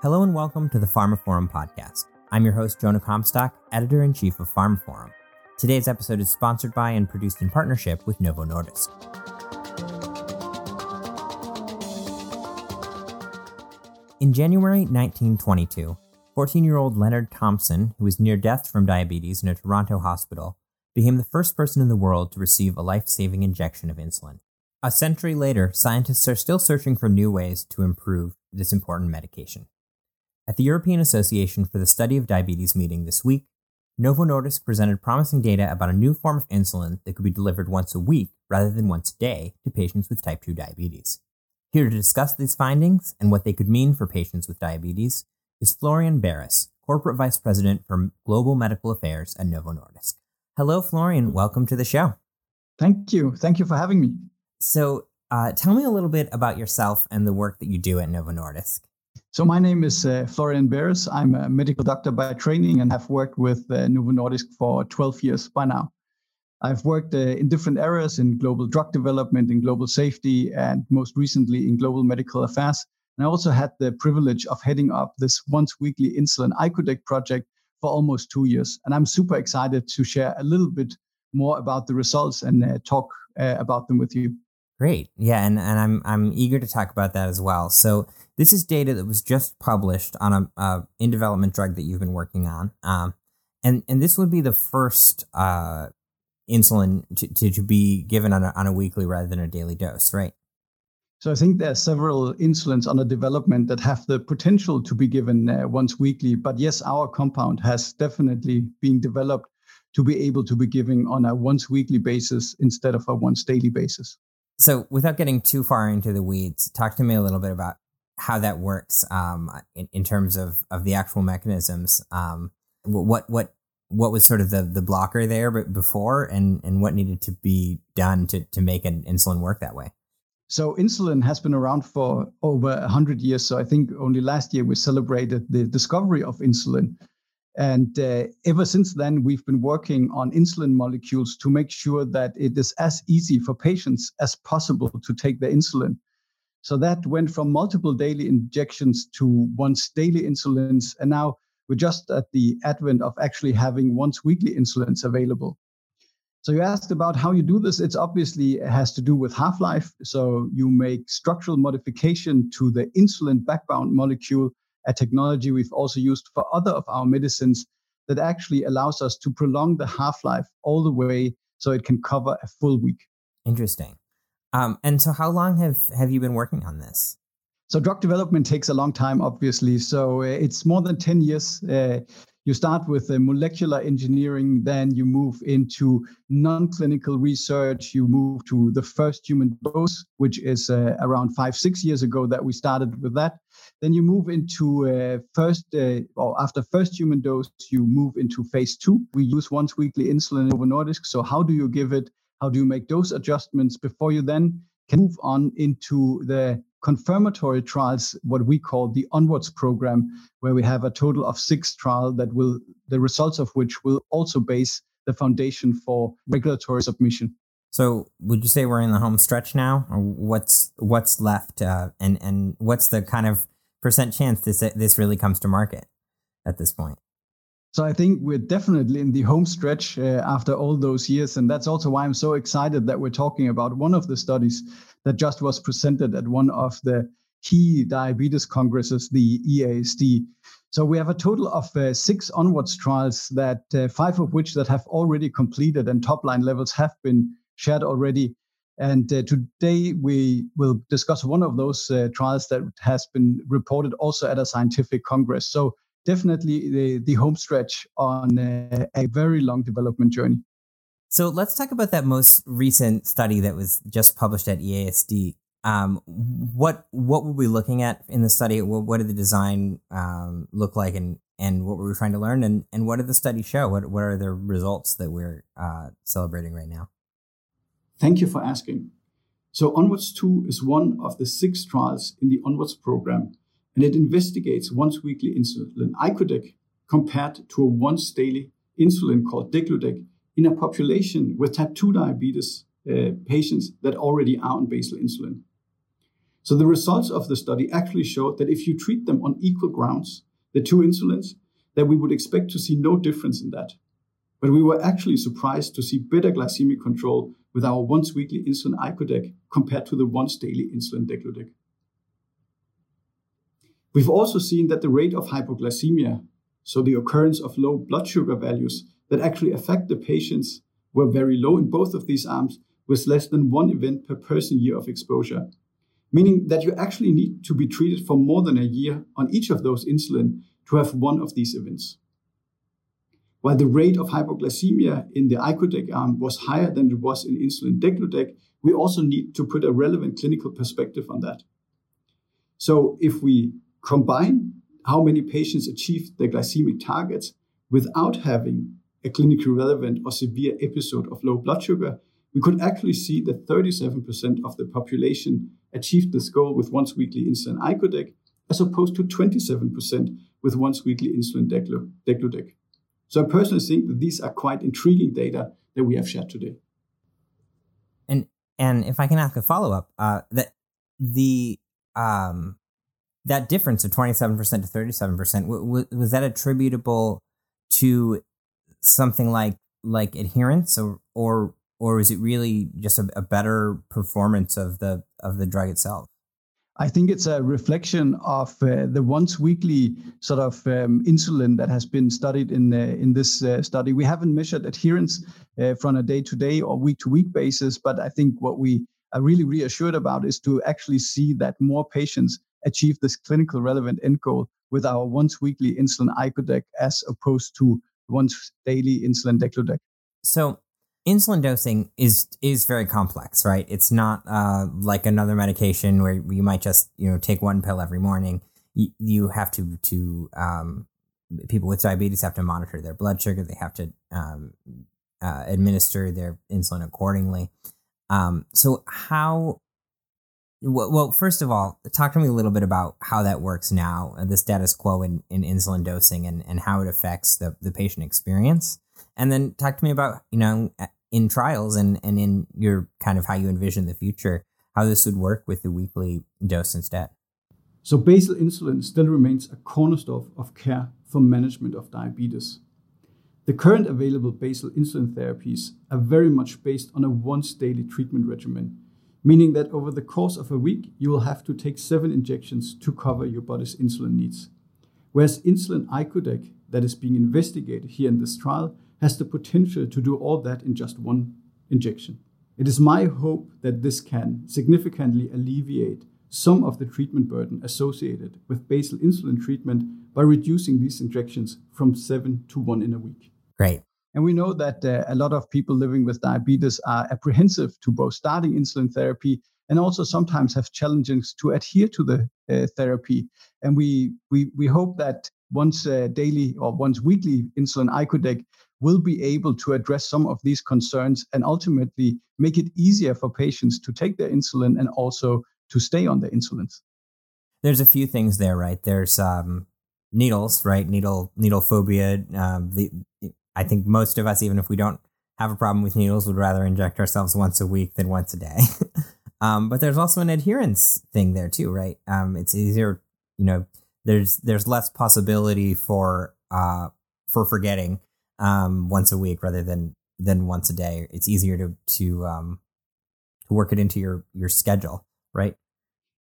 Hello and welcome to the pharmaphorum podcast. I'm your host, Jonah Comstock, editor in chief of pharmaphorum. Today's episode is sponsored by and produced in partnership with Novo Nordisk. In January 1922, 14 year old Leonard Thompson, who was near death from diabetes in a Toronto hospital, became the first person in the world to receive a life saving injection of insulin. A century later, scientists are still searching for new ways to improve this important medication. At the European Association for the Study of Diabetes meeting this week, Novo Nordisk presented promising data about a new form of insulin that could be delivered once a week rather than once a day to patients with type 2 diabetes. Here to discuss these findings and what they could mean for patients with diabetes is Florian Baeres, Corporate Vice President for Global Medical Affairs at Novo Nordisk. Hello, Florian. Welcome to the show. Thank you. Thank you for having me. So, uh, tell me a little bit about yourself and the work that you do at Novo Nordisk. So my name is uh, Florian Baeres. I'm a medical doctor by training and have worked with uh, Novo Nordisk for 12 years by now. I've worked uh, in different areas in global drug development, in global safety, and most recently in global medical affairs. And I also had the privilege of heading up this once weekly insulin icodec project for almost two years. And I'm super excited to share a little bit more about the results and uh, talk uh, about them with you. Great. Yeah, and, and I'm I'm eager to talk about that as well. So this is data that was just published on a in development drug that you've been working on, um, and and this would be the first uh, insulin to, to, to be given on a, on a weekly rather than a daily dose, right? So I think there are several insulins under development that have the potential to be given uh, once weekly. But yes, our compound has definitely been developed to be able to be given on a once weekly basis instead of a once daily basis. So, without getting too far into the weeds, talk to me a little bit about how that works um, in, in terms of, of the actual mechanisms. Um, what what what was sort of the, the blocker there before, and, and what needed to be done to, to make an insulin work that way? So insulin has been around for over 100 years. So I think only last year we celebrated the discovery of insulin. And uh, ever since then, we've been working on insulin molecules to make sure that it is as easy for patients as possible to take the insulin. So that went from multiple daily injections to once daily insulins. And now we're just at the advent of actually having once weekly insulins available. So you asked about how you do this. It's obviously it has to do with half-life. So you make structural modification to the insulin backbone molecule a technology we've also used for other of our medicines that actually allows us to prolong the half life all the way so it can cover a full week. Interesting. Um, and so, how long have have you been working on this? So, drug development takes a long time, obviously. So, uh, it's more than ten years. Uh, you start with the molecular engineering, then you move into non-clinical research. You move to the first human dose, which is uh, around five, six years ago that we started with that. Then you move into uh, first, uh, or after first human dose, you move into phase two. We use once weekly insulin over Nordisk. So how do you give it? How do you make dose adjustments before you then can move on into the confirmatory trials, what we call the onwards program, where we have a total of six trials that will, the results of which will also base the foundation for regulatory submission. So, would you say we're in the home stretch now, or what's what's left, uh, and and what's the kind of percent chance this this really comes to market at this point? So I think we're definitely in the home stretch uh, after all those years, and that's also why I'm so excited that we're talking about one of the studies that just was presented at one of the key diabetes congresses, the EASD. So we have a total of uh, six onwards trials that uh, five of which that have already completed and top line levels have been shared already. And uh, today we will discuss one of those uh, trials that has been reported also at a scientific congress. So definitely the, the home stretch on uh, a very long development journey. So let's talk about that most recent study that was just published at EASD. Um, what what were we looking at in the study? What, what did the design um, look like, and and what were we trying to learn, and and what did the study show? What what are the results that we're uh, celebrating right now? Thank you for asking. So Onwards 2 is one of the six trials in the Onwards program, and it investigates once weekly insulin icodec compared to a once daily insulin called degludec in a population with type 2 diabetes uh, patients that already are on basal insulin. So the results of the study actually showed that if you treat them on equal grounds, the two insulins, that we would expect to see no difference in that. But we were actually surprised to see better glycemic control with our once weekly insulin icodec compared to the once daily insulin degludec. We've also seen that the rate of hypoglycemia, so the occurrence of low blood sugar values that actually affect the patients, were very low in both of these arms, with less than one event per person year of exposure, meaning that you actually need to be treated for more than a year on each of those insulin to have one of these events. While the rate of hypoglycemia in the icodec arm was higher than it was in insulin degludec, we also need to put a relevant clinical perspective on that. So if we combine how many patients achieve their glycemic targets without having a clinically relevant or severe episode of low blood sugar, we could actually see that 37% of the population achieved this goal with once weekly insulin icodec, as opposed to 27% with once weekly insulin degludec. So I personally think that these are quite intriguing data that we have shared today. And and if I can ask a follow up, uh, that the um, that difference of twenty seven percent to thirty seven percent was that attributable to something like like adherence or or or is it really just a, a better performance of the of the drug itself? I think it's a reflection of uh, the once weekly sort of um, insulin that has been studied in uh, in this uh, study. We haven't measured adherence uh, from a day to day or week to week basis, but I think what we are really reassured about is to actually see that more patients achieve this clinical relevant end goal with our once weekly insulin icodec as opposed to once daily insulin degludec. So insulin dosing is is very complex, right? It's not uh, like another medication where you might just you know take one pill every morning. You, you have to to um, people with diabetes have to monitor their blood sugar. They have to um, uh, administer their insulin accordingly. Um, so how? Well, first of all, talk to me a little bit about how that works now, uh, the status quo in, in insulin dosing and, and how it affects the, the patient experience. And then talk to me about, you know, in trials and, and in your kind of how you envision the future, how this would work with the weekly dose instead. So, basal insulin still remains a cornerstone of care for management of diabetes. The current available basal insulin therapies are very much based on a once daily treatment regimen, meaning that over the course of a week, you will have to take seven injections to cover your body's insulin needs. Whereas insulin icodec, that is being investigated here in this trial, has the potential to do all that in just one injection. It is my hope that this can significantly alleviate some of the treatment burden associated with basal insulin treatment by reducing these injections from seven to one in a week. Great. And we know that uh, a lot of people living with diabetes are apprehensive to both starting insulin therapy and also sometimes have challenges to adhere to the uh, therapy. And we, we, we hope that once uh, daily or once weekly insulin icodec will be able to address some of these concerns and ultimately make it easier for patients to take their insulin and also to stay on their insulins. There's a few things there, right? There's um, needles, right? Needle needle phobia. Um, the I think most of us, even if we don't have a problem with needles, would rather inject ourselves once a week than once a day. um, but there's also an adherence thing there too, right? Um, it's easier, you know. There's there's less possibility for uh, for forgetting um, once a week rather than than once a day. It's easier to to um, to work it into your your schedule, right?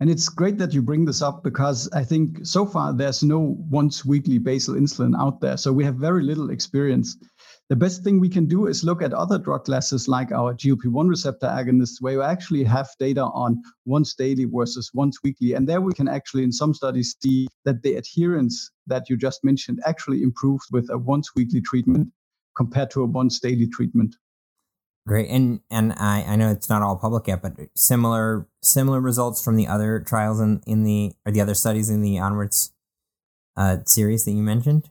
And it's great that you bring this up because I think so far there's no once weekly basal insulin out there. So we have very little experience. The best thing we can do is look at other drug classes like our GLP 1 receptor agonists, where you actually have data on once daily versus once weekly. And there we can actually, in some studies, see that the adherence that you just mentioned actually improves with a once weekly treatment compared to a once daily treatment. Great, and and I, I know it's not all public yet, but similar similar results from the other trials in, in the or the other studies in the onwards uh, series that you mentioned.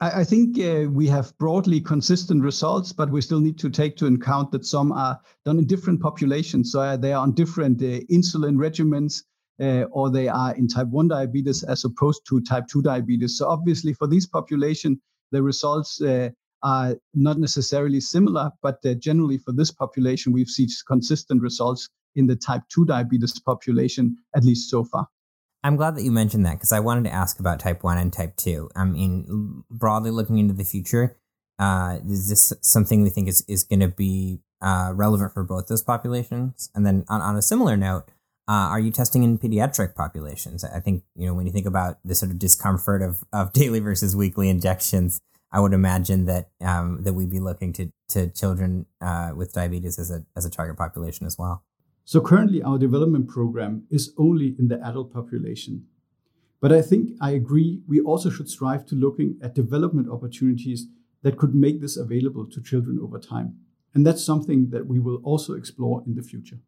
I, I think uh, we have broadly consistent results, but we still need to take to account that some are done in different populations. So uh, they are on different uh, insulin regimens, uh, or they are in type 1 diabetes as opposed to type 2 diabetes. So obviously, for this population, the results uh, are not necessarily similar, but uh, generally for this population, we've seen consistent results in the type 2 diabetes population, at least so far. I'm glad that you mentioned that because I wanted to ask about type 1 and type 2. I mean, broadly looking into the future, uh, is this something we think is, is going to be uh, relevant for both those populations? And then on, on a similar note, uh, are you testing in pediatric populations? I think, you know, when you think about the sort of discomfort of, of daily versus weekly injections, I would imagine that um, that we'd be looking to, to children uh, with diabetes as a, as a target population as well. So currently, our development program is only in the adult population. But I think I agree we also should strive to looking at development opportunities that could make this available to children over time. And that's something that we will also explore in the future.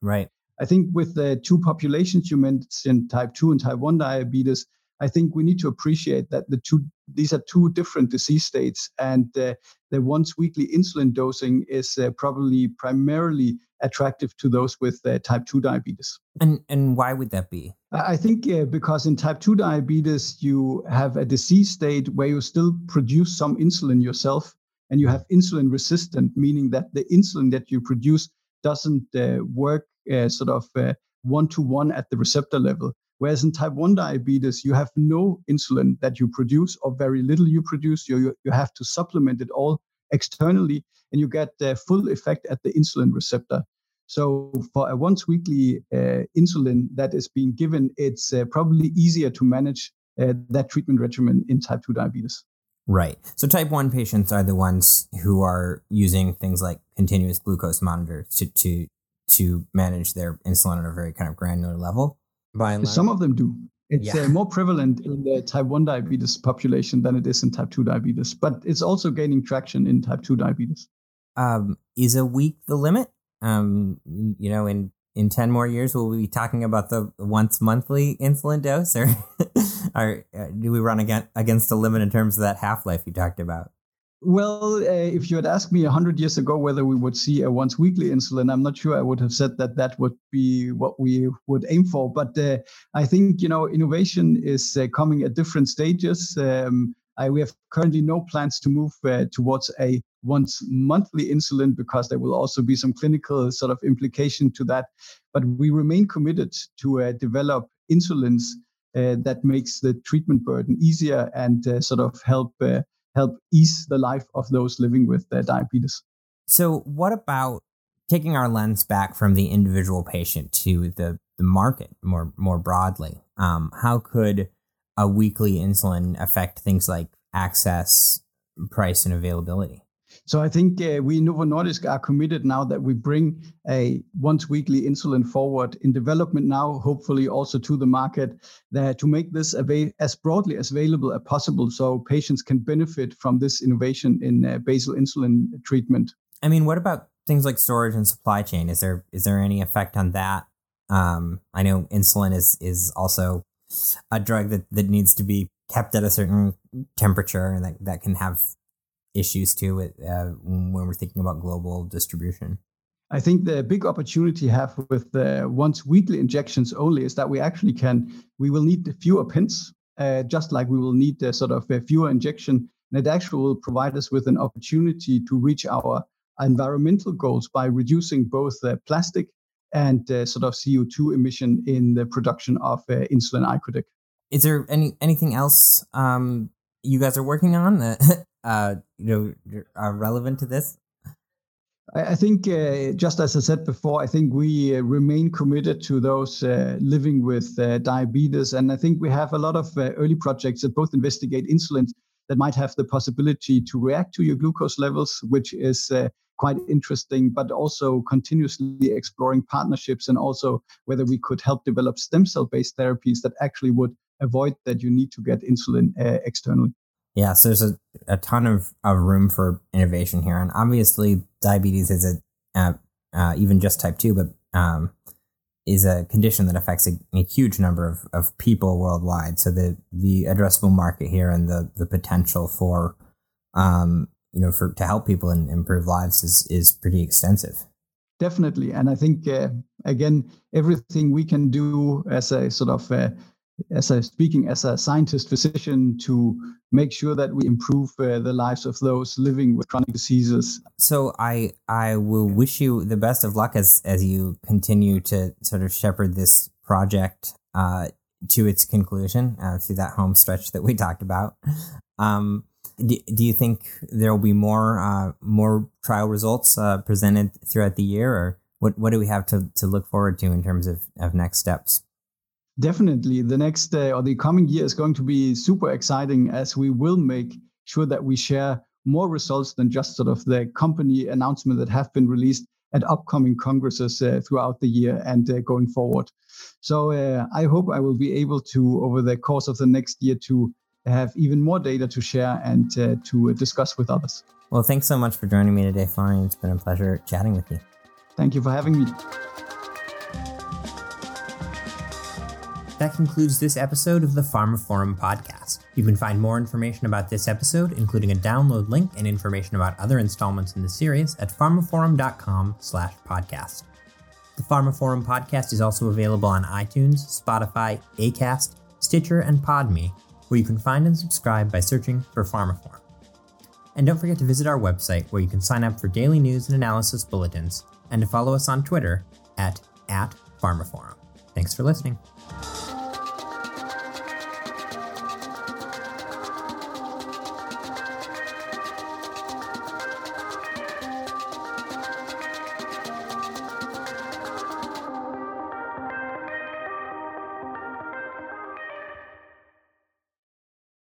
Right. I think with the two populations you mentioned, type 2 and type 1 diabetes, I think we need to appreciate that the two these are two different disease states, and uh, the once weekly insulin dosing is uh, probably primarily attractive to those with uh, type 2 diabetes. And and why would that be? I think uh, because in type 2 diabetes you have a disease state where you still produce some insulin yourself and you have insulin resistant meaning that the insulin that you produce doesn't uh, work uh, sort of one to one at the receptor level. Whereas in type 1 diabetes, you have no insulin that you produce or very little you produce. You, you, you have to supplement it all externally and you get the full effect at the insulin receptor. So for a once weekly uh, insulin that is being given, it's uh, probably easier to manage uh, that treatment regimen in type 2 diabetes. Right. So type 1 patients are the ones who are using things like continuous glucose monitors to, to, to manage their insulin at a very kind of granular level. By and large. Some of them do. It's yeah. uh, more prevalent in the type 1 diabetes population than it is in type 2 diabetes, but it's also gaining traction in type 2 diabetes. Um, is a week the limit? Um, you know, in in 10 more years, will we be talking about the once monthly insulin dose or, or uh, do we run against, against a limit in terms of that half life you talked about? Well, uh, if you had asked me 100 years ago whether we would see a once weekly insulin, I'm not sure I would have said that that would be what we would aim for. But uh, I think, you know, innovation is uh, coming at different stages. Um, I, we have currently no plans to move uh, towards a once monthly insulin because there will also be some clinical sort of implication to that. But we remain committed to uh, develop insulins uh, that makes the treatment burden easier and sort of help help ease the life of those living with their diabetes. So, what about taking our lens back from the individual patient to the, the market more more broadly? Um, how could a weekly insulin affect things like access, price, and availability? So I think uh, we Novo Nordisk are committed now that we bring a once weekly insulin forward in development now, hopefully also to the market, that to make this avail- as broadly as available as possible, so patients can benefit from this innovation in uh, basal insulin treatment. I mean, what about things like storage and supply chain? Is there is there any effect on that? Um, I know insulin is is also a drug that, that needs to be kept at a certain temperature and that, that can have issues too uh, when we're thinking about global distribution? I think the big opportunity have with the once weekly injections only is that we actually can we will need fewer pins, uh, just like we will need a sort of a fewer injection. And it actually will provide us with an opportunity to reach our environmental goals by reducing both the plastic and uh, sort of CO2 emission in the production of uh, insulin icodec. Is there any anything else um, you guys are working on that uh, you know, are relevant to this? I think, uh, just as I said before, I think we uh, remain committed to those uh, living with uh, diabetes. And I think we have a lot of uh, early projects that both investigate insulin that might have the possibility to react to your glucose levels, which is uh, quite interesting, but also continuously exploring partnerships and also whether we could help develop stem cell based therapies that actually would avoid that you need to get insulin externally. Yeah, so there's a, a ton of, of room for innovation here. And obviously, diabetes is a, uh, uh, even just type 2, but um, is a condition that affects a, a, huge number of, of people worldwide. So the, the addressable market here and the, the potential for, um, you know, for to help people and improve lives is, is pretty extensive. Definitely. And I think, uh, again, everything we can do as a sort of as a speaking as a scientist physician to make sure that we improve uh, the lives of those living with chronic diseases. So I I will wish you the best of luck as as you continue to sort of shepherd this project uh, to its conclusion uh, through that home stretch that we talked about. Um, do, do you think there will be more uh, more trial results uh, presented throughout the year, or what what do we have to, to look forward to in terms of, of next steps? Definitely, the next uh, or the coming year is going to be super exciting as we will make sure that we share more results than just sort of the company announcement that have been released at upcoming congresses uh, throughout the year and uh, going forward. So uh, I hope I will be able to, over the course of the next year, to have even more data to share and uh, to discuss with others. Well, thanks so much for joining me today, Florian. It's been a pleasure chatting with you. Thank you for having me. That concludes this episode of the pharmaphorum podcast. You can find more information about this episode, including a download link and information about other installments in the series at pharmaphorum.com slash podcast. The pharmaphorum podcast is also available on iTunes, Spotify, Acast, Stitcher, and Podme, where you can find and subscribe by searching for pharmaphorum. And don't forget to visit our website where you can sign up for daily news and analysis bulletins and to follow us on Twitter at, at pharmaphorum. Thanks for listening.